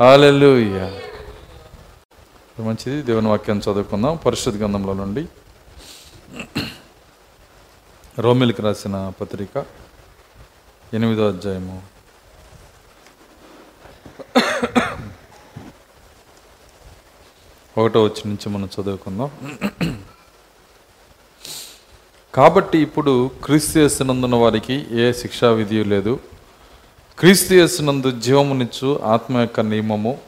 Hallelujah మంచిది. దేవుని వాక్యం చదువుకుందాం. పరిశుద్ధ గ్రంథంలో నుండి రోమిల్కి రాసిన పత్రిక ఎనిమిదో అధ్యాయము. ఒకటో వచ్చి నుంచి మనం చదువుకుందాం. కాబట్టి ఇప్పుడు క్రీస్తు చేస్తున్నందున్న వారికి ఏ శిక్షా విధి లేదు. క్రీస్తు యేసునందు జీవమునిచ్చు ఆత్మ యొక్క నియమము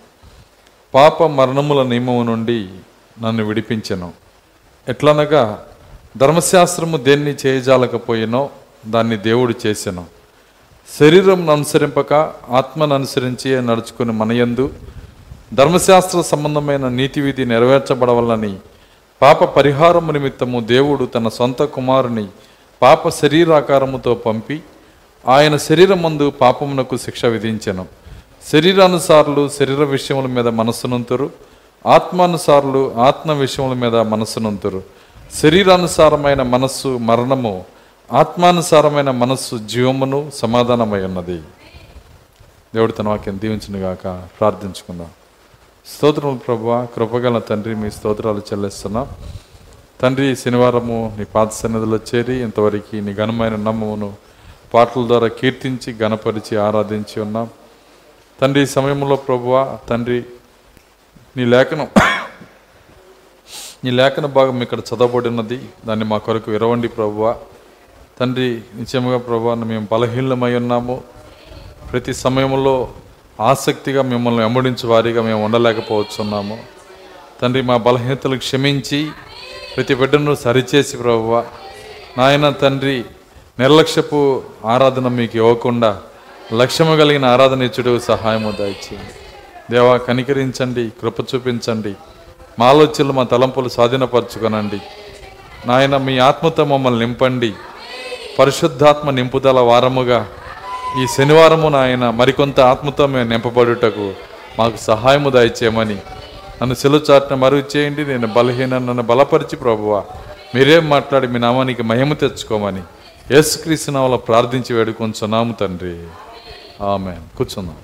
పాప మరణముల నియమము నుండి నన్ను విడిపించెను. ఎట్లనగా ధర్మశాస్త్రము దేన్ని చేయజాలకపోయినో దాన్ని దేవుడు చేసెను. శరీరం అనుసరింపక ఆత్మను అనుసరించి నడుచుకుని మనయందు ధర్మశాస్త్ర సంబంధమైన నీతి విధి నెరవేర్చబడవలని పాప పరిహారము నిమిత్తము దేవుడు తన సొంత కుమారుని పాప శరీరాకారముతో పంపి ఆయన శరీరం మందు పాపమునకు శిక్ష విధించెను. శరీరానుసారులు శరీర విషయముల మీద మనస్సునంతురు. ఆత్మానుసారులు ఆత్మ విషయముల మీద మనస్సునంతురు. శరీరానుసారమైన మనస్సు మరణము ఆత్మానుసారమైన మనస్సు జీవమును సమాధానమై ఉన్నది దేవుడు తన వాక్యం దీవించునుగాక ప్రార్థించుకుందాం. స్తోత్రములు ప్రభు కృపగల తండ్రి మీ స్తోత్రాలు చెల్లిస్తున్నాం. తండ్రి శనివారము నీ పాత సన్నిధిలో చేరి ఇంతవరకు నీ ఘనమైన నమ్మమును పాటల ద్వారా కీర్తించి గణపరిచి ఆరాధించి ఉన్నాం. తండ్రి ఈ సమయంలో ప్రభువ తండ్రి నీ లేఖనం నీ లేఖన భాగం ఇక్కడ చదవబడినది దాన్ని మా కొరకు విరవండి ప్రభువ. తండ్రి నిత్యముగా ప్రభువ మేము బలహీనమై ఉన్నాము. ప్రతి సమయంలో ఆసక్తిగా మిమ్మల్ని వెంబడించే వారిగా మేము ఉండలేకపోతున్నాము. తండ్రి మా బలహీనతలు క్షమించి ప్రతి బిడ్డను సరిచేసి ప్రభువ. నాయన తండ్రి నిర్లక్ష్యపు ఆరాధన మీకు ఇవ్వకుండా లక్ష్యము కలిగిన ఆరాధన ఇచ్చుడు సహాయము దయచేయండి. దేవా కనికరించండి కృప చూపించండి. మా ఆలోచనలు మా తలంపులు స్వాధీనపరచుకొనండి. నాయన మీ ఆత్మతో మమ్మల్ని నింపండి. పరిశుద్ధాత్మ నింపుదల వారముగా ఈ శనివారము నాయన మరికొంత ఆత్మతో మేము నింపబడుటకు మాకు సహాయము దయచేయమని నన్ను సెలుచాట్న మరుగు చేయండి. నేను బలహీన నన్ను బలపరిచి ప్రభువా మీరేం మాట్లాడి మీ నామానికి మహిమ తెచ్చుకోమని యేసుక్రీస్తు వాళ్ళ ప్రార్థించి వేడుకొంచున్నాము తండ్రి. ఆమె కూర్చుందాం.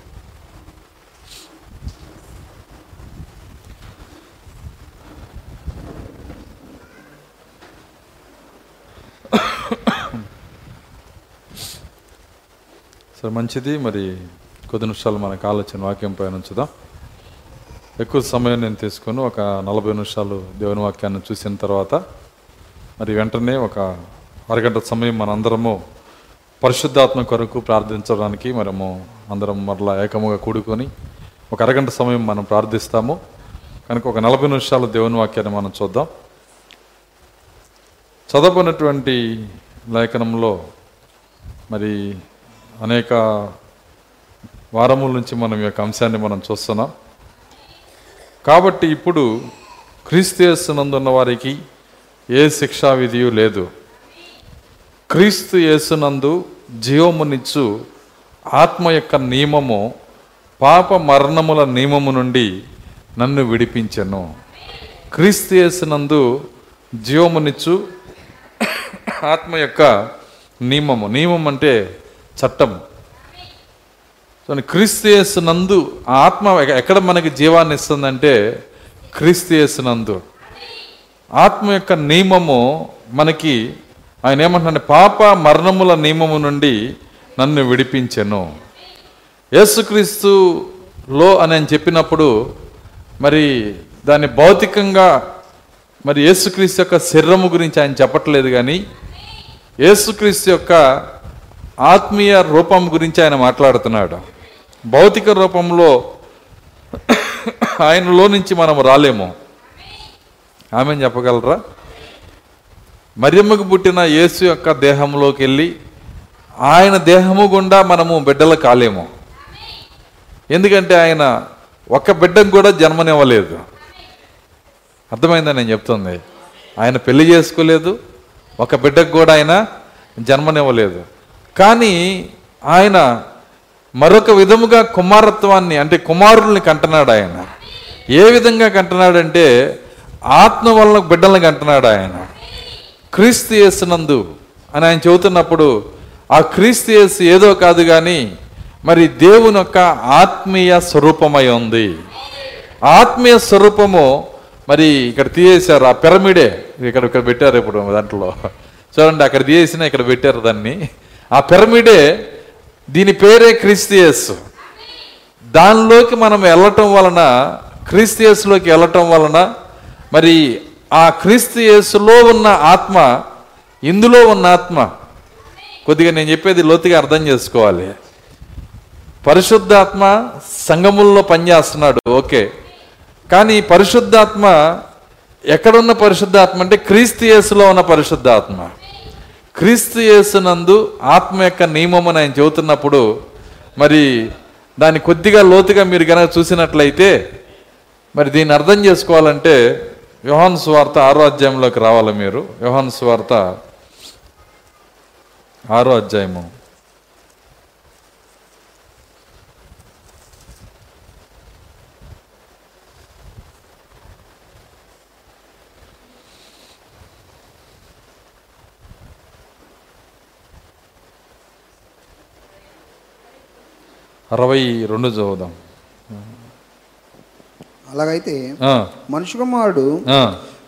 సరే మంచిది. మరి కొద్ది నిమిషాలు మనకు ఆలోచన వాక్యం పైన ఉంచుదాం. ఎక్కువ సమయం నేను తీసుకొని ఒక నలభై నిమిషాలు దేవుని వాక్యాన్ని చూసిన తర్వాత మరి వెంటనే ఒక అరగంట సమయం మనందరము పరిశుద్ధాత్మ కొరకు ప్రార్థించడానికి మనము అందరం మరలా ఏకముగా కూడుకొని ఒక అరగంట సమయం మనం ప్రార్థిస్తాము. కనుక ఒక నలభై నిమిషాలు దేవుని వాక్యాన్ని మనం చూద్దాం. చదవనటువంటి లేఖనంలో మరి అనేక వారముల నుంచి మనం ఈ యొక్క అంశాన్ని మనం చూస్తున్నాం. కాబట్టి ఇప్పుడు క్రీస్తు యేసునందున్న వారికి ఏ శిక్షా విధియు లేదు. క్రీస్తు యేసునందు జీవమునిచ్చు ఆత్మ యొక్క నియమము పాప మరణముల నియమము నుండి నన్ను విడిపించను. క్రీస్తు యేసునందు జీవమునిచ్చు ఆత్మ యొక్క నియమము. నియమం అంటే చట్టం సో క్రీస్తు యేసునందు ఆత్మ ఎక్కడ మనకి జీవాన్ని ఇస్తుందంటే క్రీస్తు యేసునందు. ఆత్మ యొక్క నియమము మనకి ఆయన ఏమంటున్నాడు పాప మరణముల నియమము నుండి నన్ను విడిపించెను. యేసుక్రీస్తులో అని ఆయన చెప్పినప్పుడు మరి దాన్ని భౌతికంగా మరి యేసుక్రీస్తు యొక్క శరీరము గురించి ఆయన చెప్పట్లేదు కానీ యేసుక్రీస్తు యొక్క ఆత్మీయ రూపం గురించి ఆయన మాట్లాడుతున్నాడు. భౌతిక రూపంలో ఆయనలో నుంచి మనం రాలేము. ఆమె చెప్పగలరా? మరియమ్మకు పుట్టిన యేసు యొక్క దేహంలోకి వెళ్ళి ఆయన దేహము గుండా మనము బిడ్డలు కాలేము. ఎందుకంటే ఆయన ఒక్క బిడ్డకు కూడా జన్మనివ్వలేదు. అర్థమైందని నేను చెప్తుంది? ఆయన పెళ్ళి చేసుకోలేదు ఒక బిడ్డకు కూడా ఆయన జన్మనివ్వలేదు. కానీ ఆయన మరొక విధముగా కుమారత్వాన్ని అంటే కుమారుల్ని కంటున్నాడు ఆయన. ఏ విధంగా కంటున్నాడంటే ఆత్మ వల్ల బిడ్డల్ని కంటున్నాడు ఆయన. క్రీస్తు యేసునందు అని ఆయన చెబుతున్నప్పుడు ఆ క్రీస్తు యేసు ఏదో కాదు కానీ మరి దేవుని యొక్క ఆత్మీయ స్వరూపమై ఉంది. ఆత్మీయ స్వరూపము మరి ఇక్కడ తీసేశారు ఆ పిరమిడే. ఇక్కడ ఇక్కడ పెట్టారు ఇప్పుడు దాంట్లో. చూడండి అక్కడ తీసేసిన ఇక్కడ పెట్టారు దాన్ని. ఆ పిరమిడే దీని పేరే క్రిస్తియస్ దానిలోకి మనం వెళ్ళటం వలన క్రిస్తియస్లోకి వెళ్ళటం వలన మరి ఆ క్రిస్తియస్లో ఉన్న ఆత్మ ఇందులో ఉన్న ఆత్మ. కొద్దిగా నేను చెప్పేది లోతుగా అర్థం చేసుకోవాలి. పరిశుద్ధాత్మ సంగముల్లో పనిచేస్తున్నాడు ఓకే. కానీ పరిశుద్ధాత్మ ఎక్కడున్న పరిశుద్ధాత్మ అంటే క్రీస్తు యేసులో ఉన్న పరిశుద్ధాత్మ. క్రీస్తు యేసునందు ఆత్మ యొక్క నియమం అని ఆయన చెబుతున్నప్పుడు మరి దాన్ని కొద్దిగా లోతుగా మీరు కనుక చూసినట్లయితే మరి దీన్ని అర్థం చేసుకోవాలంటే యోహాన్ స్వార్త ఆరో అధ్యాయంలోకి రావాలి మీరు. యోహాన్ స్వార్త ఆరో అధ్యాయము. అరవై రెండు చదువుదాం. అలాగైతే మనుషు కుమారుడు.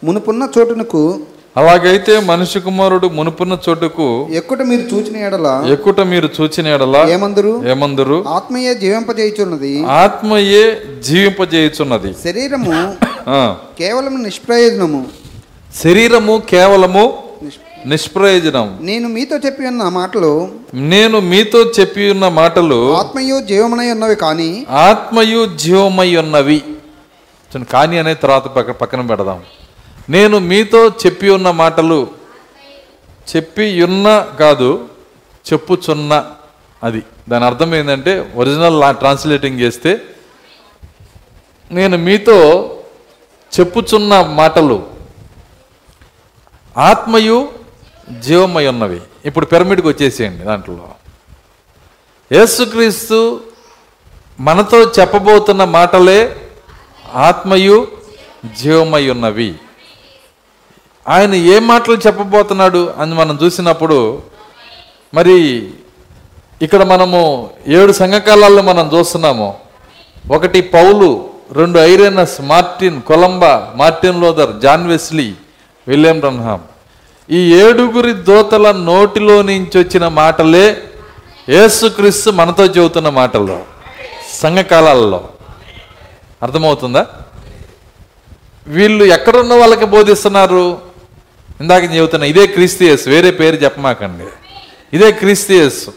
మునుపున్న చోటునకు అలాగైతే మనిషి కుమారుడు మునుపున్న చోటుకు ఎక్కుట మీరు చూచిన ఎడల ఎక్కుట మీరు చూచిన ఎడల ఏమందరు? ఏమందరు? ఆత్మయే జీవింపజేయుచున్నది. ఆత్మయే జీవింపజేయుచున్నది. శరీరము. కేవలం నిష్ప్రయోజనము. శరీరము కేవలము నిష్- నిష్ప్రయోజనం. నేను మీతో చెప్పి ఉన్న మాటలు నేను మీతో చెప్పి ఉన్న మాటలు ఆత్మయో జీవమునై ఉన్నవి కానీ ఆత్మయు జీవమై ఉన్నవి. చూడండి, కానీ అనే తర్వాత పక్క పక్కన పెడదాం. నేను మీతో చెప్పి ఉన్న మాటలు చెప్పి ఉన్న కాదు చెప్పుచున్న అది. దాని అర్థం ఏంటంటే ఒరిజినల్ ట్రాన్స్లేటింగ్ చేస్తే నేను మీతో చెప్పుచున్న మాటలు ఆత్మయు జీవమై ఉన్నవి ఇప్పుడు పిరమిడ్కి వచ్చేసేయండి దాంట్లో. యేసుక్రీస్తు మనతో చెప్పబోతున్న మాటలే ఆత్మయు జీవమై ఉన్నవి ఆయన ఏ మాటలు చెప్పబోతున్నాడు అని మనం చూసినప్పుడు మరి ఇక్కడ మనము ఏడు సంఘకాలాల్లో మనం చూస్తున్నాము. ఒకటి పౌలు రెండు Irenaeus Martin Columba Martin Luther John Wesley William రన్హామ్ ఈ ఏడుగురి దోతల నోటిలో నుంచి వచ్చిన మాటలే యేసుక్రీస్తు మనతో చెబుతున్న మాటలు సంఘకాలాల్లో. అర్థమవుతుందా? వీళ్ళు ఎక్కడున్న వాళ్ళకి బోధిస్తున్నారు? ఇందాక చెబుతున్నా ఇదే క్రీస్తియస్ వేరే పేరు చెప్పమాకండి. ఇదే క్రీస్తియస్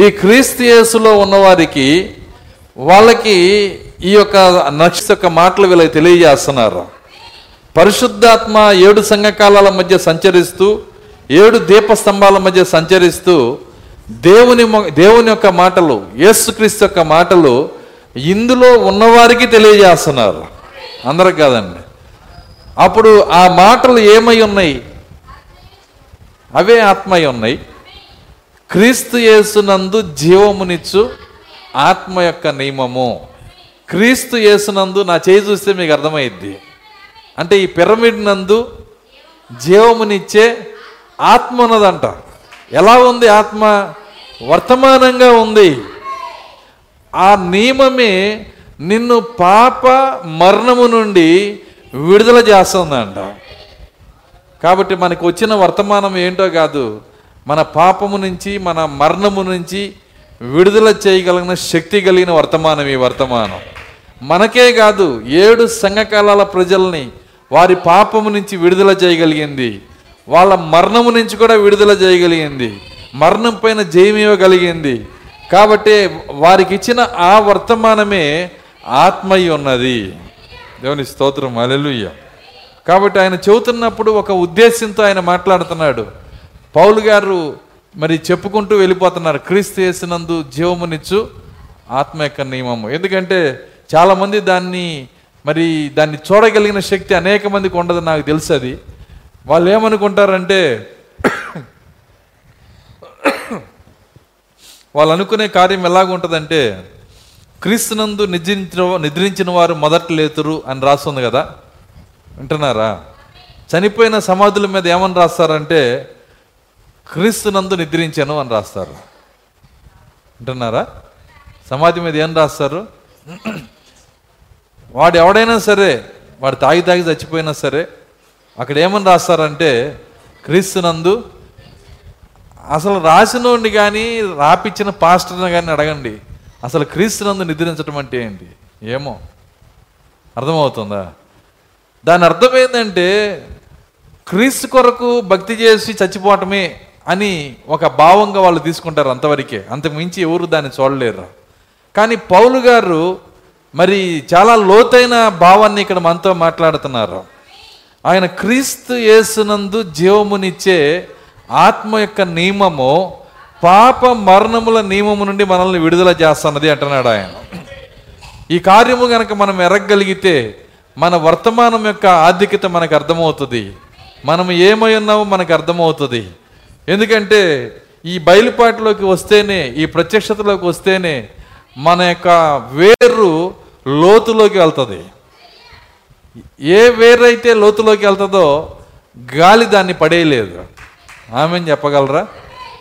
ఈ క్రీస్తియస్లో ఉన్నవారికి వాళ్ళకి ఈ యొక్క నక్ష యొక్క మాటలు వీళ్ళకి తెలియజేస్తున్నారు. పరిశుద్ధాత్మ ఏడు సంఘకాలాల మధ్య సంచరిస్తూ ఏడు దీపస్తంభాల మధ్య సంచరిస్తూ దేవుని మొ- దేవుని యొక్క మాటలు యేసుక్రీస్తు యొక్క మాటలు ఇందులో ఉన్నవారికి తెలియజేస్తున్నారు. అందరికి కాదండి. అప్పుడు ఆ మాటలు ఏమై ఉన్నాయి? అవే ఆత్మై ఉన్నాయి. క్రీస్తు యేసునందు జీవమునిచ్చు ఆత్మ యొక్క నియమము. క్రీస్తు యేసునందు నా చేయి చూస్తే మీకు అర్థమైద్ది. అంటే ఈ పిరమిడ్ నందు జీవమునిచ్చే ఆత్మ ఉన్నదంట. ఎలా ఉంది ఆత్మ? వర్తమానంగా ఉంది. ఆ నియమమే నిన్ను పాప మరణము నుండి విడుదల చేస్తుందంట. కాబట్టి మనకు వచ్చిన వర్తమానం ఏంటో కాదు మన పాపము నుంచి మన మరణము నుంచి విడుదల చేయగలిగిన శక్తి కలిగిన వర్తమానం ఈ వర్తమానం. మనకే కాదు ఏడు సంఘకాలాల ప్రజల్ని వారి పాపము నుంచి విడుదల చేయగలిగింది. వాళ్ళ మరణము నుంచి కూడా విడుదల చేయగలిగింది. మరణం పైన జయం కాబట్టి వారికి ఇచ్చిన ఆ వర్తమానమే ఆత్మయి ఉన్నది. దేవుని స్తోత్రం అలెలుయ్య కాబట్టి ఆయన చెబుతున్నప్పుడు ఒక ఉద్దేశంతో ఆయన మాట్లాడుతున్నాడు. పౌలు గారు మరి చెప్పుకుంటూ వెళ్ళిపోతున్నారు క్రీస్తు చేసినందు జీవమునిచ్చు ఆత్మ యొక్క నియమము. ఎందుకంటే చాలామంది దాన్ని మరి దాన్ని చూడగలిగిన శక్తి అనేక మందికి ఉండదు నాకు తెలుసు అది. వాళ్ళు ఏమనుకుంటారంటే వాళ్ళు అనుకునే కార్యం ఎలాగుంటుందంటే క్రీస్తునందు నిద్రించిన నిద్రించిన వారు మొదట లేతురు అని రాస్తుంది కదా? వింటున్నారా? చనిపోయిన సమాధుల మీద ఏమని రాస్తారంటే క్రీస్తునందు నిద్రించాను అని రాస్తారు. వింటున్నారా? సమాధి మీద ఏం రాస్తారు? వాడు ఎవడైనా సరే వాడు తాగి తాగి చచ్చిపోయినా సరే అక్కడ ఏమని రాస్తారంటే క్రీస్తునందు అసలు రాసినోడిని కానీ రాపిచ్చిన పాస్టర్ని కానీ అడగండి. అసలు క్రీస్తునందు నిద్రించడం అంటే ఏంటి? ఏమో. అర్థమవుతుందా? దాని అర్థం ఏంటంటే క్రీస్తు కొరకు భక్తి చేసి చచ్చిపోవటమే అని ఒక భావంగా వాళ్ళు తీసుకుంటారు అంతవరకే. అంతకుమించి ఎవరు దాన్ని చూడలేరు. కానీ పౌలు గారు మరి చాలా లోతైన భావాన్ని ఇక్కడ మనతో మాట్లాడుతున్నారు. ఆయన క్రీస్తు యేసునందు జీవమునిచ్చే ఆత్మ యొక్క నియమము పాప మరణముల నియమము నుండి మనల్ని విడుదల చేస్తున్నది అంటున్నాడు ఆయన. ఈ కార్యము గనక మనం ఎరగగలిగితే మన వర్తమానం యొక్క ఆధిక్యత మనకు అర్థమవుతుంది. మనం ఏమై ఉన్నామో మనకు అర్థమవుతుంది. ఎందుకంటే ఈ బయలుపాటులోకి వస్తేనే ఈ ప్రత్యక్షతలోకి వస్తేనే మన యొక్క వేరు లోతులోకి వెళ్తుంది. ఏ వేరైతే లోతులోకి వెళ్తుందో గాలి దాన్ని పడేయలేదు. ఆమె చెప్పగలరా?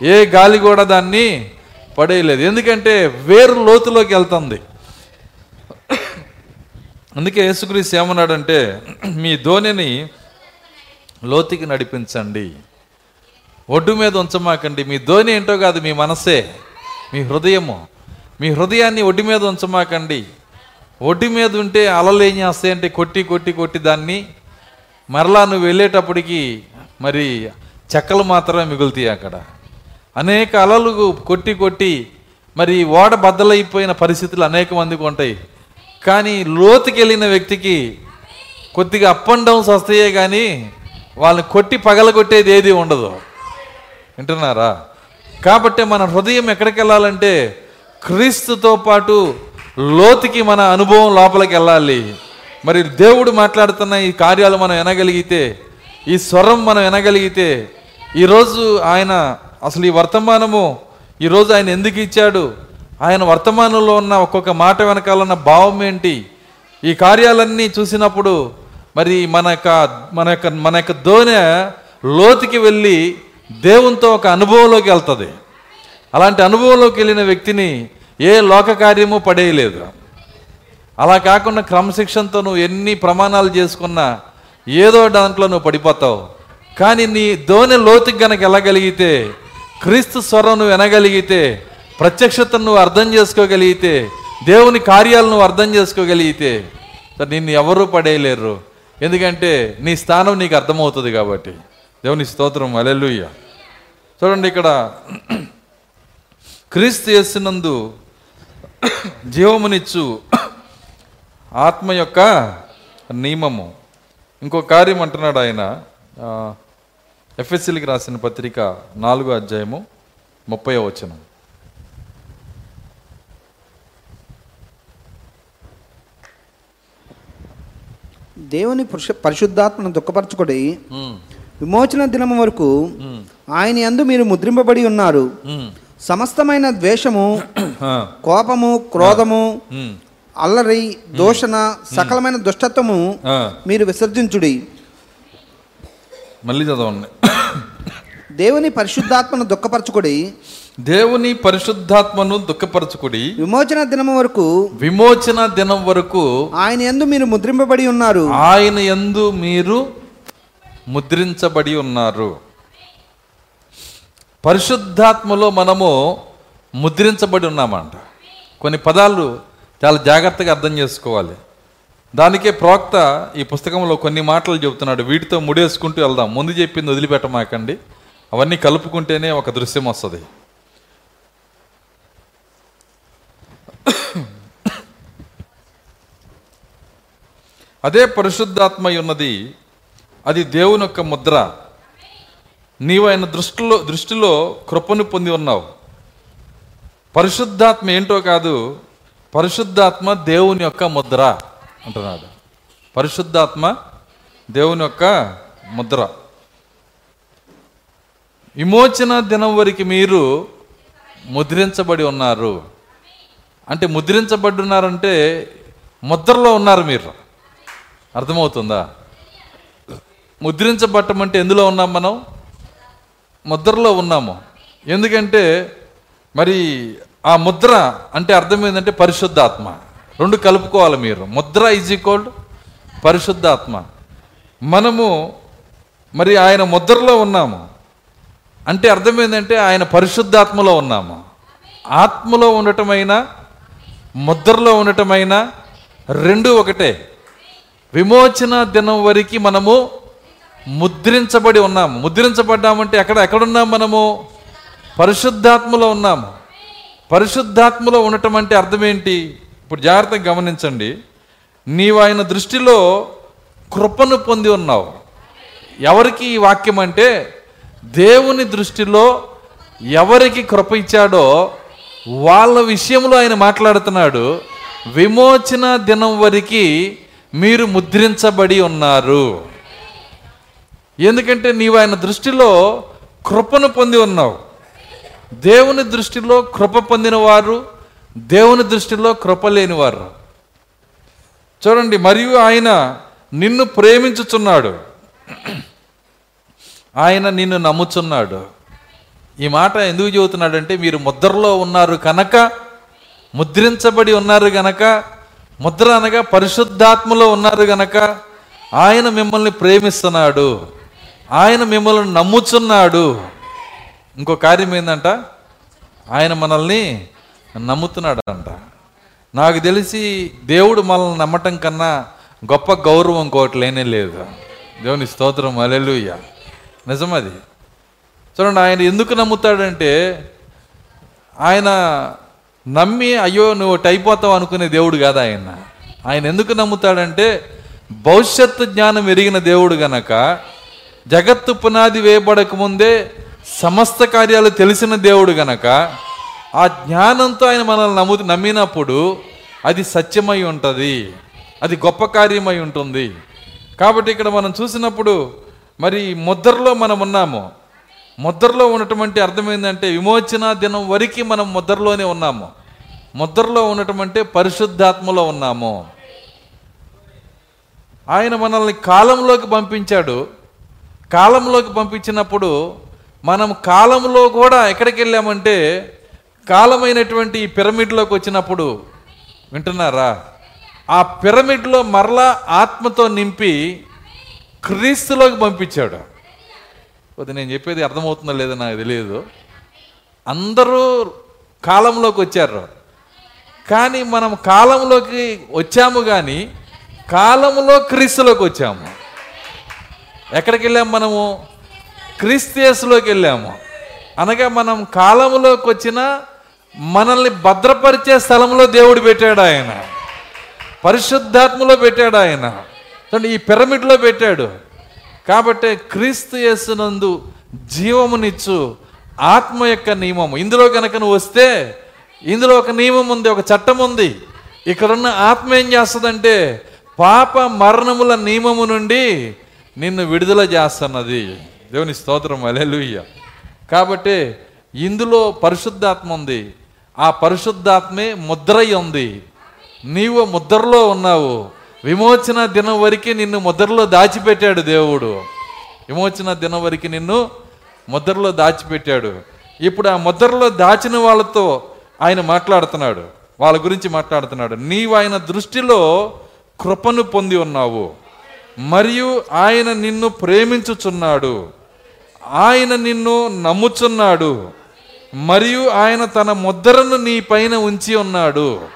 ఏ గాలి కూడా దాన్ని పడేయలేదు. ఎందుకంటే వేరు లోతులోకి వెళ్తుంది. అందుకే యేసుక్రీస్తు ఏమన్నాడంటే మీ ధోనిని లోతుకి నడిపించండి. ఒడ్డు మీద ఉంచమాకండి. మీ ధోని ఏంటో కాదు మీ మనసే మీ హృదయము. మీ హృదయాన్ని ఒడ్డు మీద ఉంచమాకండి. ఒడ్డు మీద ఉంటే అలలు ఏం చేస్తాయంటే కొట్టి కొట్టి కొట్టి దాన్ని మరలా నువ్వు వెళ్ళేటప్పటికి మరి చెక్కలు మాత్రమే మిగులుతాయి అక్కడ. అనేక అలలు కొట్టి కొట్టి మరి ఓడ బద్దలైపోయిన పరిస్థితులు అనేక మందికి ఉంటాయి. కానీ లోతుకి వెళ్ళిన వ్యక్తికి కొద్దిగా అప్ అండ్ డౌన్స్ వస్తాయే కానీ వాళ్ళని కొట్టి పగలగొట్టేది ఏది ఉండదు. వింటున్నారా? కాబట్టి మన హృదయం ఎక్కడికి వెళ్ళాలంటే క్రీస్తుతో పాటు లోతుకి మన అనుభవం లోపలికి వెళ్ళాలి. మరి దేవుడు మాట్లాడుతున్న ఈ కార్యాలు మనం వినగలిగితే ఈ స్వరం మనం వినగలిగితే ఈరోజు ఆయన అసలు ఈ వర్తమానము ఈరోజు ఆయన ఎందుకు ఇచ్చాడు? ఆయన వర్తమానంలో ఉన్న ఒక్కొక్క మాట వెనకాల ఉన్న భావం ఏంటి? ఈ కార్యాలన్నీ చూసినప్పుడు మరి మన యొక్క మన యొక్క మన యొక్క దోణ లోతుకి వెళ్ళి దేవునితో ఒక అనుభవంలోకి వెళ్తుంది. అలాంటి అనుభవంలోకి వెళ్ళిన వ్యక్తిని ఏ లోక కార్యము పడేయలేదు. అలా కాకుండా క్రమశిక్షణతో నువ్వు ఎన్ని ప్రమాణాలు చేసుకున్నా ఏదో దాంట్లో నువ్వు పడిపోతావు. కానీ నీ ధోని లోతుకి గనక వెళ్ళగలిగితే క్రీస్తు స్వరం నువ్వు వినగలిగితే ప్రత్యక్షతను నువ్వు అర్థం చేసుకోగలిగితే దేవుని కార్యాలను నువ్వు అర్థం చేసుకోగలిగితే నిన్ను ఎవరూ పడేయలేరు. ఎందుకంటే నీ స్థానం నీకు అర్థమవుతుంది కాబట్టి. దేవుని స్తోత్రం అలెలుయ్య చూడండి ఇక్కడ క్రీస్తు చేసినందు జీవమునిచ్చు ఆత్మ యొక్క నియమము. ఇంకో కార్యం అంటున్నాడు ఆయన. ఎఫ్ఎస్సీలకి రాసిన పత్రిక నాలుగో అధ్యాయము ముప్పై వచనం. దేవుని పురుష పరిశుద్ధాత్మను దుఃఖపరచుకొని విమోచన దినము వరకు ఆయన యందు మీరు ముద్రింపబడి ఉన్నారు. సమస్తమైన ద్వేషము కోపము క్రోధము అల్లరి దూషణ సకలమైన దుష్టత్వము. మీరు విసర్జించుడి. మళ్ళీ చదవండి. దేవుని పరిశుద్ధాత్మను దుఃఖపరచుకొని దేవుని పరిశుద్ధాత్మను దుఃఖపరచుకుడి విమోచన దినము వరకు విమోచన దినం వరకు ఆయన యందు మీరు ముద్రింపబడి ఉన్నారు. ఆయన యందు మీరు ముద్రించబడి ఉన్నారు. పరిశుద్ధాత్మలో మనము ముద్రించబడి ఉన్నామంట. కొన్ని పదాలు చాలా జాగ్రత్తగా అర్థం చేసుకోవాలి. దానికే ప్రవక్త ఈ పుస్తకంలో కొన్ని మాటలు చెబుతున్నాడు. వీటితో ముడేసుకుంటూ వెళ్దాం. ముందు చెప్పింది వదిలిపెట్టమాకండి. అవన్నీ కలుపుకుంటేనే ఒక దృశ్యం వస్తుంది. అదే పరిశుద్ధాత్మ ఉన్నది అది దేవుని యొక్క ముద్ర. నీవు ఆయన దృష్టిలో దృష్టిలో కృపను పొంది ఉన్నావు. పరిశుద్ధాత్మ ఏంటో కాదు పరిశుద్ధాత్మ దేవుని యొక్క ముద్ర. అంటున్నాడు పరిశుద్ధాత్మ దేవుని యొక్క ముద్ర. విమోచన దినం వరకు మీరు ముద్రించబడి ఉన్నారు. అంటే ముద్రించబడి ఉన్నారంటే ముద్రలో ఉన్నారు మీరు. అర్థమవుతుందా? ముద్రించబట్టం అంటే ఎందులో ఉన్నాం మనం? ముద్రలో ఉన్నాము. ఎందుకంటే మరి ఆ ముద్ర అంటే అర్థం ఏంటంటే పరిశుద్ధాత్మ. రెండు కలుపుకోవాలి మీరు. ముద్ర ఈజ్ ఈక్వల్ పరిశుద్ధాత్మ. మనము మరి ఆయన ముద్రలో ఉన్నాము. అంటే అర్థం ఏంటంటే ఆయన పరిశుద్ధాత్మలో ఉన్నాము. ఆత్మలో ఉండటమైనా ముద్రలో ఉండటమైనా రెండు ఒకటే. విమోచన దినం వరకు మనము ముద్రించబడి ఉన్నాము. ముద్రించబడ్డామంటే ఎక్కడ ఎక్కడున్నాం మనము? పరిశుద్ధాత్మలో ఉన్నాము. పరిశుద్ధాత్మలో ఉండటం అంటే అర్థం ఏంటి? ఇప్పుడు జాగ్రత్తగా గమనించండి. నీవు ఆయన దృష్టిలో కృపను పొంది ఉన్నావు. ఎవరికి ఈ వాక్యం అంటే దేవుని దృష్టిలో ఎవరికి కృప ఇచ్చాడో వాళ్ళ విషయంలో ఆయన మాట్లాడుతున్నాడు. విమోచన దినం వరకు మీరు ముద్రించబడి ఉన్నారు. ఎందుకంటే నీవు ఆయన దృష్టిలో కృపను పొంది ఉన్నావు. దేవుని దృష్టిలో కృప పొందిన వారు దేవుని దృష్టిలో కృప లేనివారు చూడండి మరియు ఆయన నిన్ను ప్రేమించుచున్నాడు. ఆయన నిన్ను నమ్ముచున్నాడు. ఈ మాట ఎందుకు చెబుతున్నాడంటే మీరు ముద్రలో ఉన్నారు కనుక ముద్రించబడి ఉన్నారు గనక ముద్ర అనగా పరిశుద్ధాత్మలో ఉన్నారు గనక ఆయన మిమ్మల్ని ప్రేమిస్తున్నాడు. ఆయన మిమ్మల్ని నమ్ముచున్నాడు. ఇంకో కార్యం ఏంటంట ఆయన మనల్ని నమ్ముతున్నాడు అంట నాకు తెలిసి దేవుడు మనల్ని నమ్మటం కన్నా గొప్ప గౌరవం ఇంకోటి లేనే లేదు. దేవుని స్తోత్రం అలెలుయ్య నిజమది. చూడండి ఆయన ఎందుకు నమ్ముతాడంటే ఆయన నమ్మి అయ్యో నువ్వు టైపోతావు అనుకునే దేవుడు కాదు ఆయన. ఆయన ఎందుకు నమ్ముతాడంటే భవిష్యత్తు జ్ఞానం ఎరిగిన దేవుడు గనక జగత్తు పునాది వేయబడక ముందే సమస్త కార్యాలు తెలిసిన దేవుడు గనక ఆ జ్ఞానంతో ఆయన మనల్ని నమ్ము నమ్మినప్పుడు అది సత్యమై ఉంటుంది. అది గొప్ప కార్యమై ఉంటుంది. కాబట్టి ఇక్కడ మనం చూసినప్పుడు మరి ముద్రలో మనం ఉన్నాము. ముద్రలో ఉండటం అంటే అర్థమైందంటే విమోచన దినం వరకు మనం ముద్రలోనే ఉన్నాము. ముద్రలో ఉండటం అంటే పరిశుద్ధాత్మలో ఉన్నాము. ఆయన మనల్ని కాలంలోకి పంపించాడు. కాలంలోకి పంపించినప్పుడు మనం కాలంలో కూడా ఎక్కడికి వెళ్ళామంటే కాలమైనటువంటి ఈ పిరమిడ్లోకి వచ్చినప్పుడు వింటున్నారా? ఆ పిరమిడ్లో మరలా ఆత్మతో నింపి క్రీస్తులోకి పంపించాడు. కొద్ది నేను చెప్పేది అర్థమవుతుందో లేదో నాకు తెలియదు. అందరూ కాలంలోకి వచ్చారు. కానీ మనం కాలంలోకి వచ్చాము కానీ కాలంలో క్రీస్తులోకి వచ్చాము. ఎక్కడికి వెళ్ళాము మనము? క్రీస్తియస్లోకి వెళ్ళాము. అనగా మనం కాలంలోకి వచ్చిన మనల్ని భద్రపరిచే స్థలంలో దేవుడు పెట్టాడు ఆయన. పరిశుద్ధాత్మలో పెట్టాడు ఆయన. చూడండి ఈ పిరమిడ్లో పెట్టాడు. కాబట్టి క్రీస్తు యేసునందు జీవమునిచ్చు ఆత్మ యొక్క నియమము. ఇందులో కనుక నువ్వు వస్తే ఇందులో ఒక నియమం ఉంది ఒక చట్టం ఉంది. ఇక్కడున్న ఆత్మ ఏం చేస్తుందంటే పాప మరణముల నియమము నుండి నిన్ను విడుదల చేస్తున్నది. దేవుని స్తోత్రం అలెలుయ్య కాబట్టి ఇందులో పరిశుద్ధాత్మ ఉంది. ఆ పరిశుద్ధాత్మే ముద్రై ఉంది. నీవు ముద్రలో ఉన్నావు. విమోచన దినం వరకు నిన్ను ముద్రలో దాచిపెట్టాడు దేవుడు. విమోచన దినం వరకు నిన్ను ముద్రలో దాచిపెట్టాడు. ఇప్పుడు ఆ ముద్రలో దాచిన వాళ్ళతో ఆయన మాట్లాడుతున్నాడు. వాళ్ళ గురించి మాట్లాడుతున్నాడు. నీవు ఆయన దృష్టిలో కృపను పొంది ఉన్నావు. మరియు ఆయన నిన్ను ప్రేమించుచున్నాడు. ఆయన నిన్ను నమ్ముచున్నాడు. మరియు ఆయన తన ముద్రను నీ పైన ఉంచి ఉన్నాడు.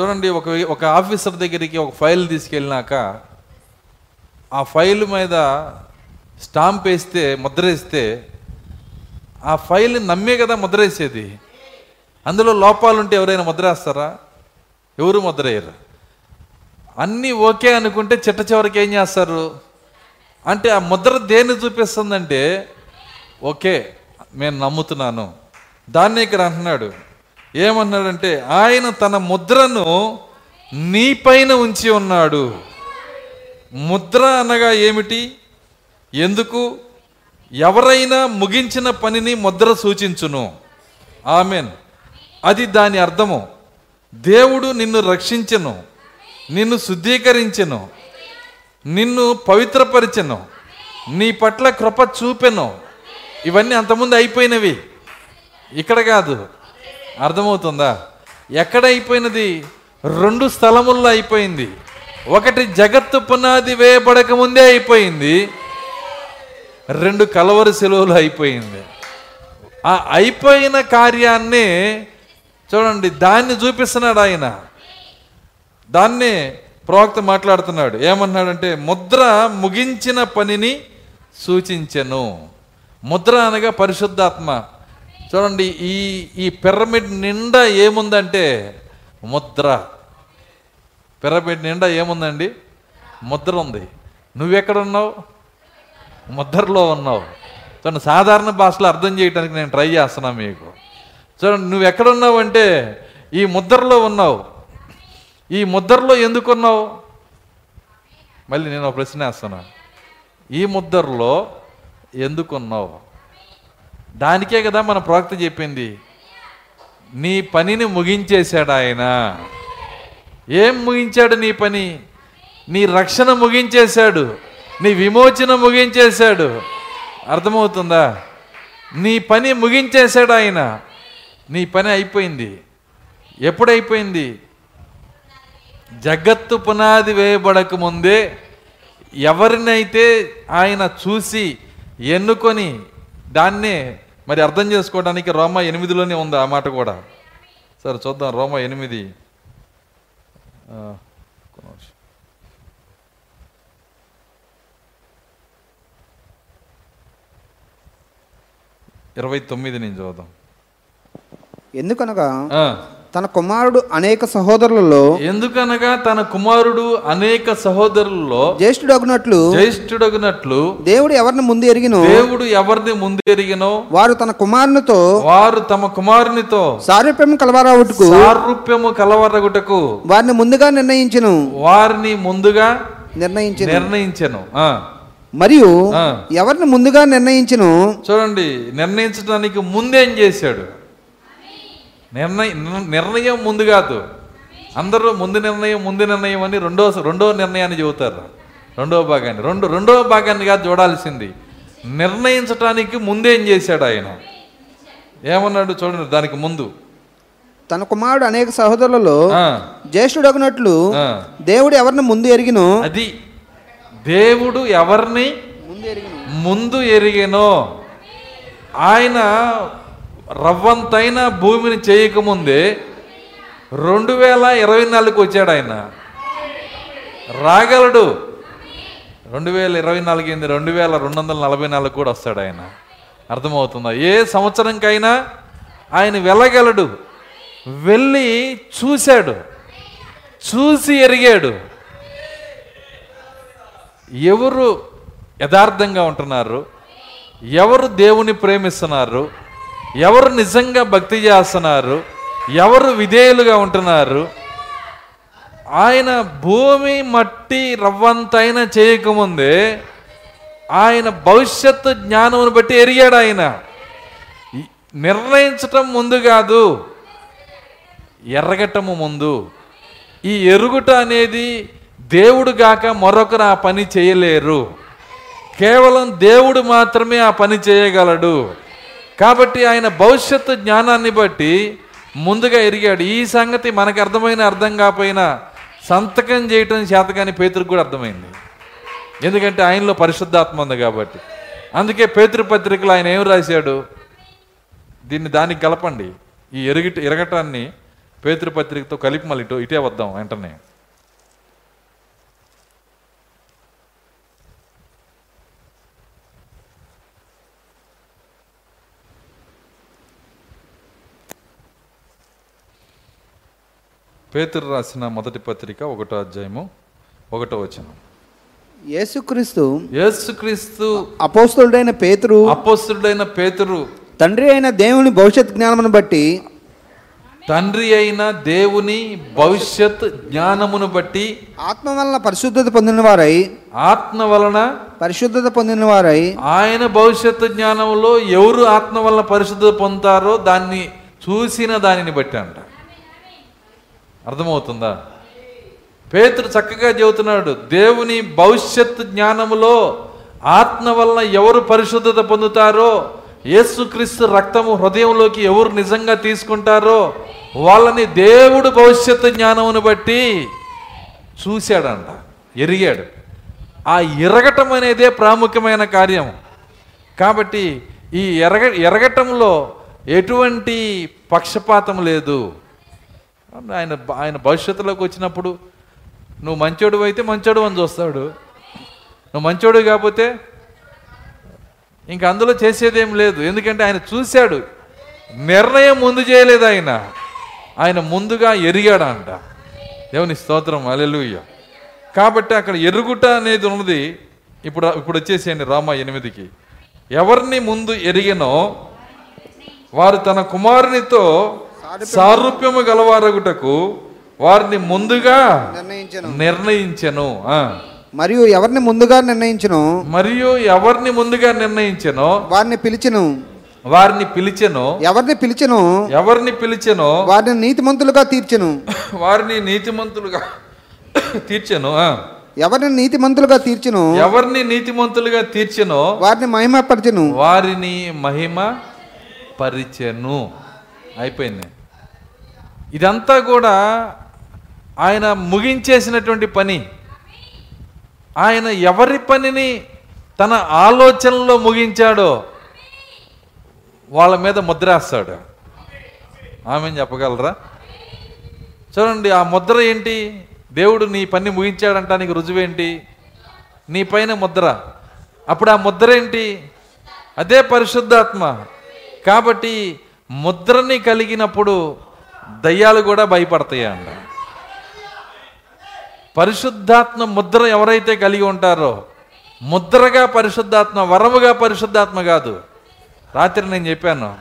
చూడండి ఒక ఒక ఆఫీసర్ దగ్గరికి ఒక ఫైల్ తీసుకెళ్ళినాక ఆ ఫైల్ మీద స్టాంప్ వేస్తే ముద్ర వేస్తే ఆ ఫైల్ నమ్మే కదా ముద్ర వేసేది. అందులో లోపాలు ఉంటే ఎవరైనా ముద్ర వేస్తారా? ఎవరు ముద్ర వేయరు. అన్నీ ఓకే అనుకుంటే చిట్ట చివరికి ఏం చేస్తారు? అంటే ఆ ముద్ర దేన్ని చూపిస్తుందంటే ఓకే నేను నమ్ముతున్నాను. దాన్ని ఇక్కడ అంటున్నాడు. ఏమన్నాడంటే ఆయన తన ముద్రను నీ పైన ఉంచి ఉన్నాడు. ముద్ర అనగా ఏమిటి? ఎందుకు? ఎవరైనా ముగించిన పనిని ముద్ర సూచించును. ఆమెన్. అది దాని అర్థము. దేవుడు నిన్ను రక్షించను. నిన్ను శుద్ధీకరించెను. నిన్ను పవిత్రపరిచను. నీ పట్ల కృప చూపెను. ఇవన్నీ అంతకుముందు అయిపోయినవి. ఇక్కడ కాదు. అర్థమవుతుందా? ఎక్కడ అయిపోయినది? రెండు స్థలముల్లో అయిపోయింది. ఒకటి జగత్తు పునాది వేయబడక ముందే అయిపోయింది. రెండు కలవరి సెలవులు అయిపోయింది. ఆ అయిపోయిన కార్యాన్ని చూడండి దాన్ని చూపిస్తున్నాడు ఆయన. దాన్నే ప్రవక్త మాట్లాడుతున్నాడు. ఏమన్నాడంటే ముద్ర ముగించిన పనిని సూచించెను. ముద్ర అనగా పరిశుద్ధాత్మ. చూడండి ఈ ఈ పిరమిడ్ నిండా ఏముందంటే ముద్ర. పిరమిడ్ నిండా ఏముందండి? ముద్ర ఉంది. నువ్వెక్కడున్నావు? ముద్రలో ఉన్నావు. చూడండి సాధారణ భాషలో అర్థం చేయడానికి నేను ట్రై చేస్తున్నా మీకు. చూడండి నువ్వు ఎక్కడున్నావు అంటే ఈ ముద్రలో ఉన్నావు. ఈ ముద్రలో ఎందుకున్నావు? మళ్ళీ నేను ఒక ప్రశ్న వేస్తున్నా. ఈ ముద్రలో ఎందుకున్నావు? దానికే కదా మన ప్రవక్త చెప్పింది. నీ పనిని ముగించేశాడు ఆయన. ఏం ముగించాడు నీ పని? నీ రక్షణ ముగించేశాడు. నీ విమోచన ముగించేశాడు. అర్థమవుతుందా? నీ పని ముగించేశాడు ఆయన. నీ పని అయిపోయింది. ఎప్పుడైపోయింది? జగత్తు పునాది వేయబడక ముందే ఎవరినైతే ఆయన చూసి ఎన్నుకొని దాన్నే మరి అర్థం చేసుకోవడానికి రోమా ఎనిమిదిలోనే ఉంది ఆ మాట కూడా సరే చూద్దాం రోమా ఎనిమిది. ఇరవై తొమ్మిది నుంచి చూద్దాం ఎందుకనగా. తన కుమారుడు అనేక సహోదరులలో ఎందుకనగా తన కుమారుడు అనేక సహోదరుల్లో జ్యేష్ఠుడగునట్లు జ్యేష్ఠుడగినట్లు దేవుడు ఎవరిని ముందు ఎరిగినో దేవుడు ఎవరిని ముందు ఎరిగినో వారు తన కుమారునితో వారు తమ కుమారునితో సారూప్యం కలవారావుటకు సారూప్యము కలవరగుటకు వారిని ముందుగా నిర్ణయించును. వారిని ముందుగా నిర్ణయించిన. నిర్ణయించెను. ఆ, మరియు. ఎవరిని ముందుగా నిర్ణయించును? చూడండి నిర్ణయించడానికి ముందేం చేశాడు? నిర్ణయ నిర్ణయం ముందు కాదు. అందరూ ముందు నిర్ణయం ముందు నిర్ణయం అని రెండో రెండో నిర్ణయాన్ని చెబుతారు. రెండవ భాగాన్ని. రెండు రెండవ భాగాన్ని కాదు చూడాల్సింది. నిర్ణయించటానికి ముందేం చేశాడు ఆయన? ఏమన్నాడు చూడండి దానికి ముందు. తన కుమారుడు అనేక సహోదరులలో ఆ, జ్యేష్ఠుడగునట్లు ఆ. దేవుడు ఎవరిని ముందు ఎరిగినో అది దేవుడు ఎవరిని ముందు ఎరిగిన. ముందు ఎరిగెనో. ఆయన రవ్వంతైన భూమిని చేయకముందే రెండు వేల ఇరవై నాలుగుకి వచ్చాడు ఆయన. రాగలడు. రెండు వేల ఇరవై నాలుగు ఏంది రెండు వేల రెండు వందల నలభై నాలుగు కూడా వస్తాడు ఆయన. అర్థమవుతుందా? ఏ సంవత్సరంకైనా ఆయన వెళ్ళగలడు. వెళ్ళి చూశాడు. చూసి ఎరిగాడు. ఎవరు యథార్థంగా ఉంటున్నారు? ఎవరు దేవుని ప్రేమిస్తున్నారు? ఎవరు నిజంగా భక్తి చేస్తున్నారు? ఎవరు విధేయులుగా ఉంటున్నారు? ఆయన భూమి మట్టి రవ్వంతైనా చేయకముందే ఆయన భవిష్యత్తు జ్ఞానమును బట్టి ఎరిగాడు ఆయన. నిర్ణయించటం ముందు కాదు ఎరగటము ముందు. ఈ ఎరుగుట అనేది దేవుడు గాక మరొకరు ఆ పని చేయలేరు. కేవలం దేవుడు మాత్రమే ఆ పని చేయగలడు. కాబట్టి ఆయన భవిష్యత్తు జ్ఞానాన్ని బట్టి ముందుగా ఎరిగాడు. ఈ సంగతి మనకు అర్థమైన అర్థం కాకపోయినా సంతకం చేయటం చేతకాని పేతురికి కూడా అర్థమైంది. ఎందుకంటే ఆయనలో పరిశుద్ధాత్మ ఉంది కాబట్టి. అందుకే పేతృపత్రికలు ఆయన ఏం రాశాడు? దీన్ని దానికి కలపండి. ఈ ఎరుగిట ఎరగటాన్ని పేతృపత్రికతో కలిపి మళ్ళీ ఇటు ఇటే వద్దాం వెంటనే. పేతురు రాసిన మొదటి పత్రిక ఒకటో అధ్యాయము ఒకటో వచనం. యేసుక్రీస్తు యేసుక్రీస్తు అపోస్తుడైన పేతురు అపోస్తుడైన పేతురు తండ్రి అయిన దేవుని భవిష్యత్ జ్ఞానమును బట్టి తండ్రి అయిన దేవుని భవిష్యత్ జ్ఞానమును బట్టి ఆత్మ వలన పరిశుద్ధత పొందిన వారై ఆత్మ వలన పరిశుద్ధత పొందిన వారై ఆయన భవిష్యత్తు జ్ఞానంలో ఎవరు ఆత్మ వలన పరిశుద్ధత పొందుతారో దాన్ని చూసిన దానిని బట్టి అంట. అర్థమవుతుందా? పేతుడు చక్కగా చెబుతున్నాడు దేవుని భవిష్యత్తు జ్ఞానములో ఆత్మ వలన ఎవరు పరిశుద్ధత పొందుతారో యేసుక్రీస్తు రక్తము హృదయంలోకి ఎవరు నిజంగా తీసుకుంటారో వాళ్ళని దేవుడు భవిష్యత్తు జ్ఞానమును బట్టి చూశాడంట ఎరిగాడు. ఆ ఎరగటం అనేదే ప్రాముఖ్యమైన కార్యం కాబట్టి ఈ ఎరగ ఎరగటంలో ఎటువంటి పక్షపాతం లేదు. ఆయన ఆయన భవిష్యత్తులోకి వచ్చినప్పుడు నువ్వు మంచోడు అయితే మంచోడు అని చూస్తాడు. నువ్వు మంచోడు కాకపోతే ఇంక అందులో చేసేదేం లేదు. ఎందుకంటే ఆయన చూశాడు. నిర్ణయం ముందు చేయలేదు ఆయన. ఆయన ముందుగా ఎరిగాడంట. దేవుని స్తోత్రం. అలెలుయ్య కాబట్టి అక్కడ ఎరుగుట అనేది ఉన్నది. ఇప్పుడు ఇప్పుడు వచ్చేసేయండి రామ ఎనిమిదికి. ఎవరిని ముందు ఎరిగినో వారు తన కుమారునితో సారూప్యము. గలవారగుటకు వారిని ముందుగా నిర్ణయించను. నిర్ణయించెను. మరియు ఎవరిని ముందుగా నిర్ణయించును? మరియు ఎవరిని ముందుగా నిర్ణయించెనో? వారిని పిలిచెను. వారిని పిలిచెనో? ఎవరిని పిలిచెను? ఎవరిని పిలిచెనో? వారిని నీతిమంతులుగా తీర్చెను. వారిని నీతిమంతులుగా తీర్చెను. ఎవరిని నీతిమంతులుగా తీర్చెను? ఎవరిని నీతిమంతులుగా తీర్చెనో? వారిని మహిమపరచెను. వారిని మహిమ పరిచెను అయిపోయింది. ఇదంతా కూడా ఆయన ముగించేసినటువంటి పని. ఆయన ఎవరి పనిని తన ఆలోచనలో ముగించాడో వాళ్ళ మీద ముద్రేస్తాడు ఆమె చెప్పగలరా? చూడండి ఆ ముద్ర ఏంటి? దేవుడు నీ పని ముగించాడంటానికి రుజువేంటి? నీ పైన ముద్ర. అప్పుడు ఆ ముద్ర ఏంటి? అదే పరిశుద్ధాత్మ. కాబట్టి ముద్రని కలిగినప్పుడు దయ్యాలు కూడా భయపడతాయి అంట. పరిశుద్ధాత్మ ముద్ర ఎవరైతే కలిగి ఉంటారో ముద్రగా పరిశుద్ధాత్మ వరముగా పరిశుద్ధాత్మ కాదు. రాత్రి నేను చెప్పాను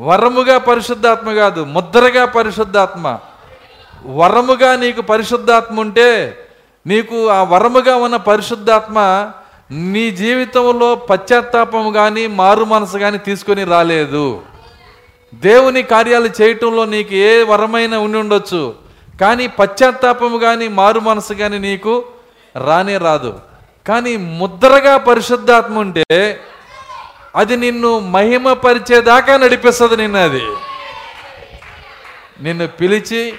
వరముగా పరిశుద్ధాత్మ కాదు ముద్రగా పరిశుద్ధాత్మ. వరముగా నీకు పరిశుద్ధాత్మ ఉంటే నీకు ఆ వరముగా ఉన్న పరిశుద్ధాత్మ నీ జీవితంలో పశ్చాత్తాపం కానీ మారు మనసు కానీ తీసుకొని రాలేదు. దేవుని కార్యాలు చేయటంలో నీకు ఏ వరమైన ఉండి ఉండొచ్చు. కానీ పశ్చాత్తాపము కానీ మారు మనసు కానీ నీకు రానే రాదు. కానీ ముద్రగా పరిశుద్ధాత్మ ఉంటే అది నిన్ను మహిమపరిచేదాకా నడిపిస్తుంది నిన్ను అది నిన్ను పిలిచి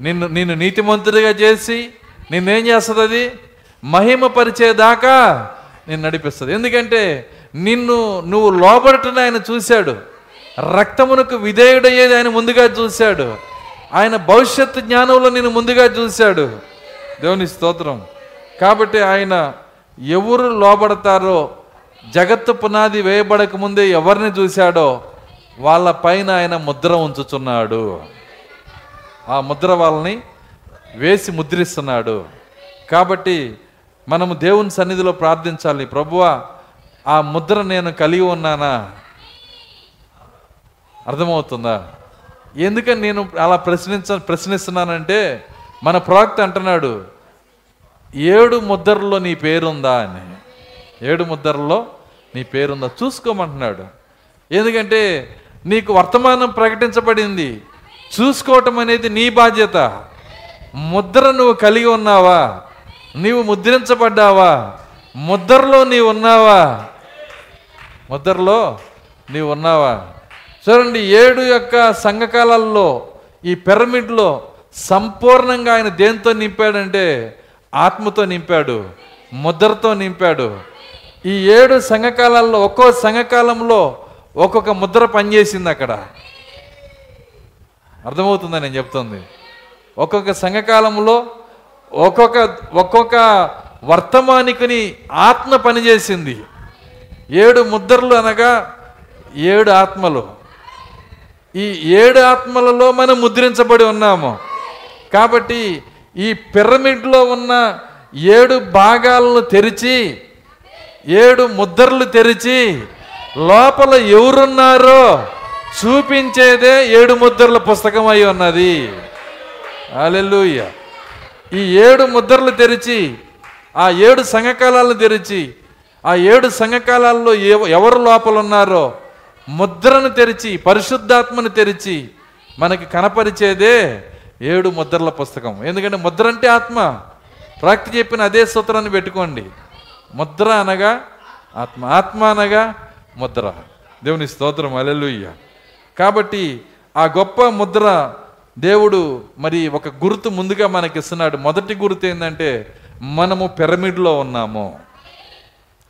నిన్ను నిన్ను నీతిమంతుడిగా చేసి నిన్నేం చేస్తుంది అది? మహిమపరిచేదాకా నిన్ను నడిపిస్తుంది. ఎందుకంటే నిన్ను నువ్వు లోబడటని ఆయన చూశాడు. రక్తమునకు విధేయుడయ్యేది ఆయన ముందుగా చూశాడు. ఆయన భవిష్యత్తు జ్ఞానంలో నేను ముందుగా చూశాడు. దేవుని స్తోత్రం. కాబట్టి ఆయన ఎవరు లోబడతారో జగత్తు పునాది వేయబడక ముందే ఎవరిని చూశాడో వాళ్ళ పైన ఆయన ముద్ర ఉంచుచున్నాడు. ఆ ముద్ర వాళ్ళని వేసి ముద్రిస్తున్నాడు. కాబట్టి మనము దేవుని సన్నిధిలో ప్రార్థించాలి. ప్రభువా ఆ ముద్ర నేను కలిగి ఉన్నానా? అర్థమవుతుందా? ఎందుకని నేను అలా ప్రశ్నించ ప్రశ్నిస్తున్నానంటే మన ప్రవక్త అంటున్నాడు ఏడు ముద్రల్లో నీ పేరుందా అని. ఏడు ముద్రల్లో నీ పేరుందా? చూసుకోమంటున్నాడు. ఎందుకంటే నీకు వర్తమానం ప్రకటించబడింది. చూసుకోవటం అనేది నీ బాధ్యత. ముద్ర నువ్వు కలిగి ఉన్నావా? నీవు ముద్రించబడ్డావా? ముద్రలో నీవు ఉన్నావా? ముద్రలో నీవు ఉన్నావా? చూడండి ఏడు యొక్క సంఘకాలలో ఈ పిరమిడ్లో సంపూర్ణంగా ఆయన దేంతో నింపాడంటే ఆత్మతో నింపాడు ముద్రతో నింపాడు. ఈ ఏడు సంఘకాలాల్లో ఒక్కో సంఘకాలంలో ఒక్కొక్క ముద్ర పనిచేసింది అక్కడ. అర్థమవుతుందా నేను చెప్తుంది? ఒక్కొక్క సంఘకాలంలో ఒక్కొక్క ఒక్కొక్క వర్తమానికుని ఆత్మ పనిచేసింది. ఏడు ముద్రలు అనగా ఏడు ఆత్మలు. ఈ ఏడు ఆత్మలలో మనం ముద్రించబడి ఉన్నాము. కాబట్టి ఈ పిరమిడ్లో ఉన్న ఏడు భాగాలను తెరిచి ఏడు ముద్రలు తెరిచి లోపల ఎవరున్నారో చూపించేదే ఏడు ముద్రల పుస్తకం అయి ఉన్నది. అలెలుయ్య ఈ ఏడు ముద్రలు తెరిచి ఆ ఏడు సంఘకాలాలను తెరిచి ఆ ఏడు సంఘకాలాల్లో ఎవ- ఎవరు లోపల ఉన్నారో ముద్రను తెరిచి పరిశుద్ధాత్మను తెరిచి మనకి కనపరిచేదే ఏడు ముద్రల పుస్తకం. ఎందుకంటే ముద్ర అంటే ఆత్మ. ప్రాక్తి చెప్పిన అదే సూత్రాన్ని పెట్టుకోండి. ముద్ర అనగా ఆత్మ. ఆత్మ అనగా ముద్ర. దేవుని స్తోత్రం. అలెలుయ్య కాబట్టి ఆ గొప్ప ముద్ర దేవుడు మరి ఒక గుర్తు ముందుగా మనకి ఇస్తున్నాడు మొదటి గుర్తు ఏంటంటే మనము పిరమిడ్లో ఉన్నాము.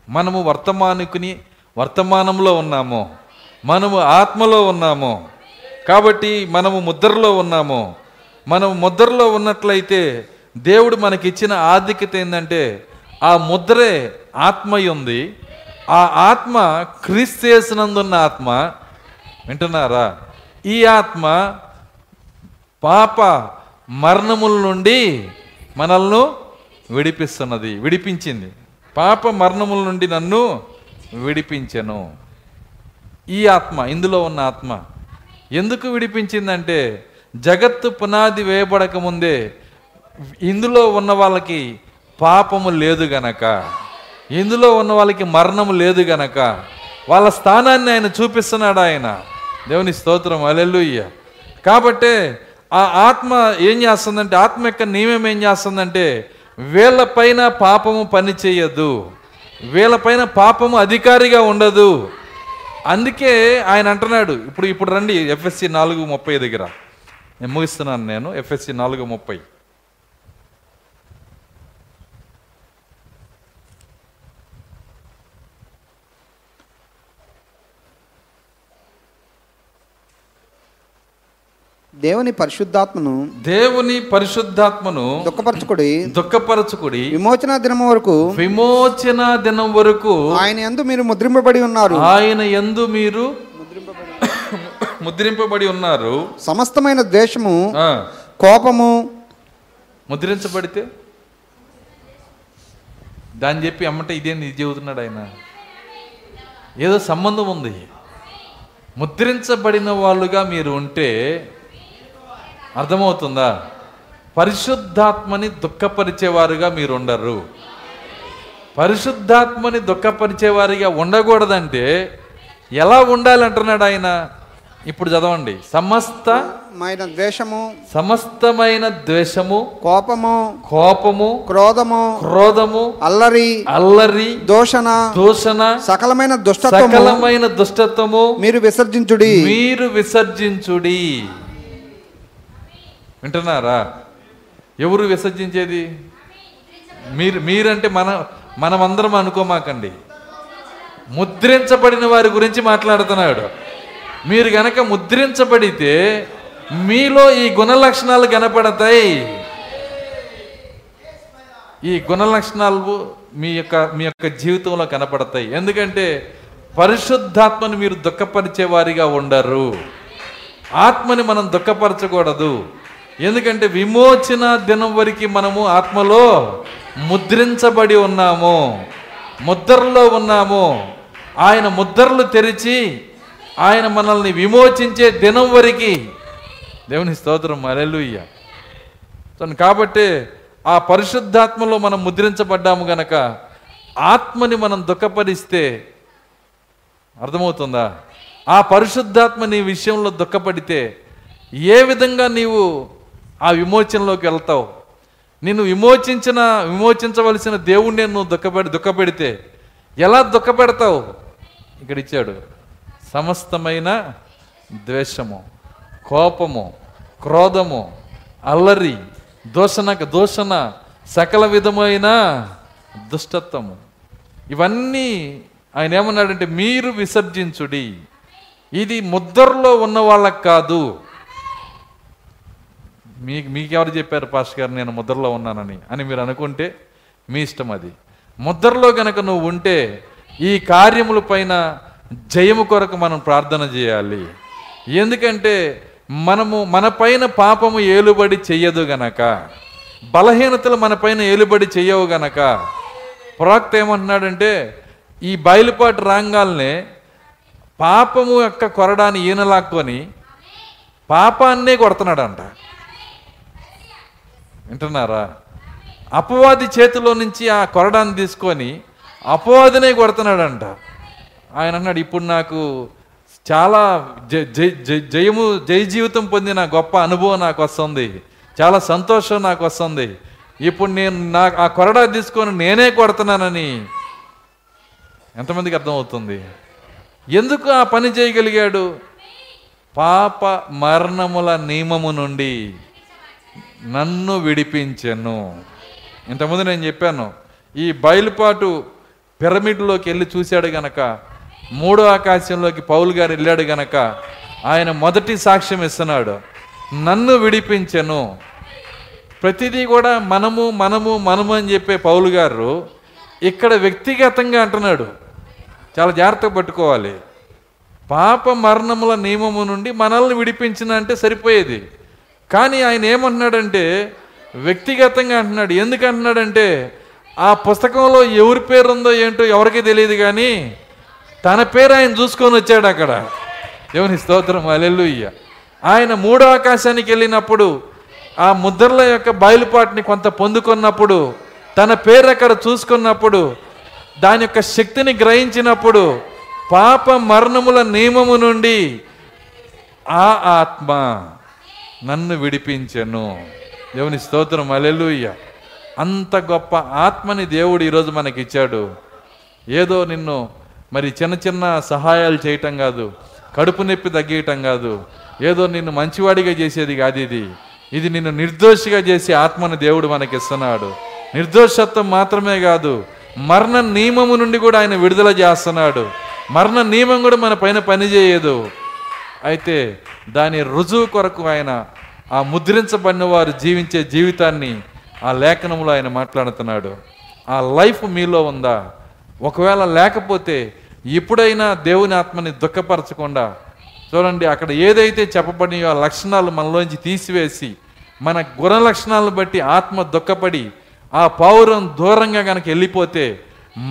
మనము వర్తమానికుని వర్తమానంలో ఉన్నాము. మనము ఆత్మలో ఉన్నాము. కాబట్టి మనము ముద్రలో ఉన్నాము. మనము ముద్రలో ఉన్నట్లయితే దేవుడు మనకిచ్చిన ఆధిక్యత ఏంటంటే ఆ ముద్రే ఆత్మ ఉంది ఆ ఆత్మ క్రీస్తు చేసినందున్న ఆత్మ. వింటున్నారా? ఈ ఆత్మ పాప మరణముల నుండి మనల్ని విడిపిస్తున్నది విడిపించింది. పాప మరణముల నుండి నన్ను విడిపించను. ఈ ఆత్మ ఇందులో ఉన్న ఆత్మ. ఎందుకు విడిపించిందంటే జగత్తు పునాది వేయబడక ముందే ఇందులో ఉన్న వాళ్ళకి పాపము లేదు గనక. ఇందులో ఉన్న వాళ్ళకి మరణము లేదు గనక. వాళ్ళ స్థానాన్ని ఆయన చూపిస్తున్నాడు ఆయన. దేవుని స్తోత్రం అలెల్లుయ్య కాబట్టే ఆ ఆత్మ ఏం చేస్తుందంటే ఆత్మ యొక్క నియమం ఏం చేస్తుందంటే వీళ్ళపైన పాపము పని చేయదు. వీళ్ళపైన పాపము అధికారిగా ఉండదు. అందుకే ఆయన అంటున్నాడు ఇప్పుడు ఇప్పుడు రండి ఎఫ్ఎస్సి నాలుగు ముప్పై దగ్గర. నేను ముగిస్తున్నాను నేను ఎఫ్ఎస్సి నాలుగు ముప్పై. దేవుని పరిశుద్ధాత్మను దేవుని పరిశుద్ధాత్మను దుఃఖపరచుకుడి దుఃఖపరచుకుడి విమోచన దినము వరకు విమోచన దినం వరకు ఆయన యందు మీరు ముద్రింపబడి ఉన్నారు. ఆయన ఎందు మీరు ముద్రింపబడి ఉన్నారు. సమస్తమైన ద్వేషము కోపము ముద్రించబడితే? దాన్ని చెప్పి అమ్మట ఇదేంది ఇది చెబుతున్నాడు ఆయన. ఏదో సంబంధం ఉంది. ముద్రించబడిన వాళ్ళుగా మీరు ఉంటే అర్థమవుతుందా? పరిశుద్ధాత్మని దుఃఖపరిచేవారుగా మీరు ఉండరు పరిశుద్ధాత్మని దుఃఖపరిచేవారిగా ఉండకూడదంటే ఎలా ఉండాలంటున్నాడు ఆయన? ఇప్పుడు చదవండి. సమస్త మైన ద్వేషము సమస్తమైన ద్వేషము కోపము కోపము క్రోధము క్రోధము అల్లరి అల్లరి దోషణ దూషణ సకలమైన దుష్టత్వము సకలమైన దుష్టత్వము మీరు విసర్జించుడి. మీరు విసర్జించుడి. వింటున్నారా? ఎవరు విసర్జించేది? మీరు మీరంటే మన మనమందరం అనుకోమాకండి. ముద్రించబడిన వారి గురించి మాట్లాడుతున్నాడు. మీరు గనక ముద్రించబడితే మీలో ఈ గుణ లక్షణాలు కనపడతాయి. ఈ గుణ లక్షణాలు మీ యొక్క మీ యొక్క జీవితంలో కనపడతాయి. ఎందుకంటే పరిశుద్ధాత్మని మీరు దుఃఖపరిచే వారిగా ఉండరు. ఆత్మని మనం దుఃఖపరచకూడదు. ఎందుకంటే విమోచన దినం వరకు మనము ఆత్మలో ముద్రించబడి ఉన్నాము. ముద్రలో ఉన్నాము. ఆయన ముద్రలు తెరిచి ఆయన మనల్ని విమోచించే దినం వరకు. దేవుని స్తోత్రం. అలెలుయ్య సో కాబట్టి ఆ పరిశుద్ధాత్మలో మనం ముద్రించబడ్డాము గనక ఆత్మని మనం దుఃఖపరిస్తే అర్థమవుతుందా? ఆ పరిశుద్ధాత్మ నీ విషయంలో దుఃఖపడితే ఏ విధంగా నీవు ఆ విమోచనలోకి వెళ్తావు. నిన్ను విమోచించిన విమోచించవలసిన దేవుణ్ణి నువ్వు దుఃఖపెడి దుఃఖపెడితే ఎలా దుఃఖపెడతావు? ఇక్కడ ఇచ్చాడు. సమస్తమైన ద్వేషము కోపము క్రోధము అల్లరి దూషణ దూషణ సకల విధమైన దుష్టత్వము. ఇవన్నీ ఆయన ఏమన్నాడంటే మీరు విసర్జించుడి. ఇది ముద్రలో ఉన్న వాళ్ళకి కాదు. మీకు మీకెవరు చెప్పారు పాస్టర్ గారు నేను ముద్రలో ఉన్నానని? అని మీరు అనుకుంటే మీ ఇష్టం అది. ముద్రలో గనక నువ్వు ఉంటే ఈ కార్యముల పైన జయము కొరకు మనం ప్రార్థన చేయాలి. ఎందుకంటే మనము మన పైన పాపము ఏలుబడి చెయ్యదు గనక బలహీనతలు మన పైన ఏలుబడి చెయ్యవు గనక ప్రవక్త ఏమంటున్నాడంటే ఈ బయలుపాటు రాంగాల్నే పాపము యొక్క కొరడాన్ని ఈయనలాక్కొని పాపాన్నే కొడుతున్నాడంట. వింటున్నారా? అపవాది చేతిలో నుంచి ఆ కొరడాన్ని తీసుకొని అపవాదినే కొడుతున్నాడంట. ఆయన అన్నాడు ఇప్పుడు నాకు చాలా జ- జ- జయము జయ జీవితం పొందిన గొప్ప అనుభవం నాకు వస్తుంది. చాలా సంతోషం నాకు వస్తుంది. ఇప్పుడు నేను నా ఆ కొరడా తీసుకొని నేనే కొడుతున్నానని. ఎంతమందికి అర్థమవుతుంది? ఎందుకు ఆ పని చేయగలిగాడు? పాప మరణముల నియమము నుండి. నన్ను విడిపించెను. ఇంతకుముందు నేను చెప్పాను ఈ బయలుపాటు పిరమిడ్లోకి వెళ్ళి చూశాడు గనక మూడో ఆకాశంలోకి పౌలు గారు వెళ్ళాడు గనక ఆయన మొదటి సాక్ష్యం ఇస్తున్నాడు నన్ను విడిపించెను. ప్రతిదీ కూడా మనము మనము మనము అని చెప్పే పౌలు గారు ఇక్కడ వ్యక్తిగతంగా అంటున్నాడు. చాలా జాగ్రత్తగా పట్టుకోవాలి. పాప మరణముల నియమము నుండి మనల్ని విడిపించిన అంటే సరిపోయేది. కానీ ఆయన ఏమంటున్నాడంటే వ్యక్తిగతంగా అంటున్నాడు. ఎందుకు అంటున్నాడంటే ఆ పుస్తకంలో ఎవరి పేరు ఉందో ఏంటో ఎవరికి తెలియదు కానీ తన పేరు ఆయన చూసుకొని వచ్చాడు అక్కడ. దేవుని స్తోత్రం అలెల్లుయ్య ఆయన మూడో ఆకాశానికి వెళ్ళినప్పుడు ఆ ముద్రల యొక్క బయలుపాటిని కొంత పొందుకున్నప్పుడు తన పేరు అక్కడ చూసుకున్నప్పుడు దాని యొక్క శక్తిని గ్రహించినప్పుడు పాప మరణముల నియమము నుండి ఆ ఆత్మ నన్ను విడిపించెను. దేవుని స్తోత్రం అలెలుయ్య అంత గొప్ప ఆత్మని దేవుడు ఈరోజు మనకి ఇచ్చాడు ఏదో నిన్ను మరి చిన్న చిన్న సహాయాలు చేయటం కాదు కడుపు నొప్పి తగ్గియటం కాదు ఏదో నిన్ను మంచివాడిగా చేసేది కాదు ఇది. ఇది నిన్ను నిర్దోషిగా చేసే ఆత్మను దేవుడు మనకి ఇస్తున్నాడు నిర్దోషత్వం మాత్రమే కాదు మరణ నియమము నుండి కూడా ఆయన విడుదల చేస్తున్నాడు. మరణ నియమం కూడా మన పైన పనిచేయదు. అయితే దాని రుజువు కొరకు ఆయన ఆ ముద్రించబడిన వారు జీవించే జీవితాన్ని ఆ లేఖనంలో ఆయన మాట్లాడుతున్నాడు. ఆ లైఫ్ మీలో ఉందా? ఒకవేళ లేకపోతే ఎప్పుడైనా దేవుని ఆత్మని దుఃఖపరచకుండా చూడండి అక్కడ ఏదైతే చెప్పబడినయో ఆ లక్షణాలు మనలోంచి తీసివేసి మన గుణ లక్షణాలను బట్టి ఆత్మ దుఃఖపడి ఆ పౌరం దూరంగా కనుక వెళ్ళిపోతే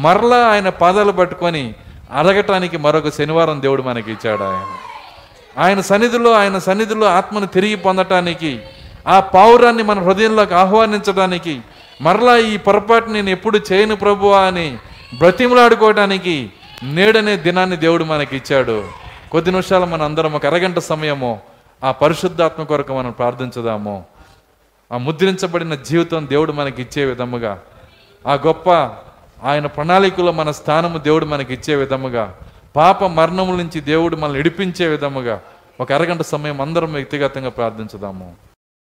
మరలా ఆయన పాదాలు పట్టుకొని అడగటానికి మరొక శనివారం దేవుడు మనకి ఇచ్చాడు ఆయన. ఆయన సన్నిధిలో ఆయన సన్నిధిలో ఆత్మను తిరిగి పొందటానికి ఆ పావురాన్ని మన హృదయంలోకి ఆహ్వానించడానికి మరలా ఈ పొరపాటు నేను ఎప్పుడు చేయను ప్రభువా అని బ్రతిమలాడుకోవడానికి నేడనే దినాన్ని దేవుడు మనకి ఇచ్చాడు కొద్ది నిమిషాలు మన అందరం ఒక అరగంట సమయము ఆ పరిశుద్ధాత్మ కొరకు మనం ప్రార్థించదాము. ఆ ముద్రించబడిన జీవితం దేవుడు మనకి ఇచ్చే విధముగా ఆ గొప్ప ఆయన ప్రణాళికలో మన స్థానము దేవుడు మనకి ఇచ్చే విధముగా పాప మరణముల నుంచి దేవుడు మనల్ని ఇడిపించే విధముగా ఒక అరగంట సమయం అందరం వ్యక్తిగతంగా ప్రార్థించుదాము.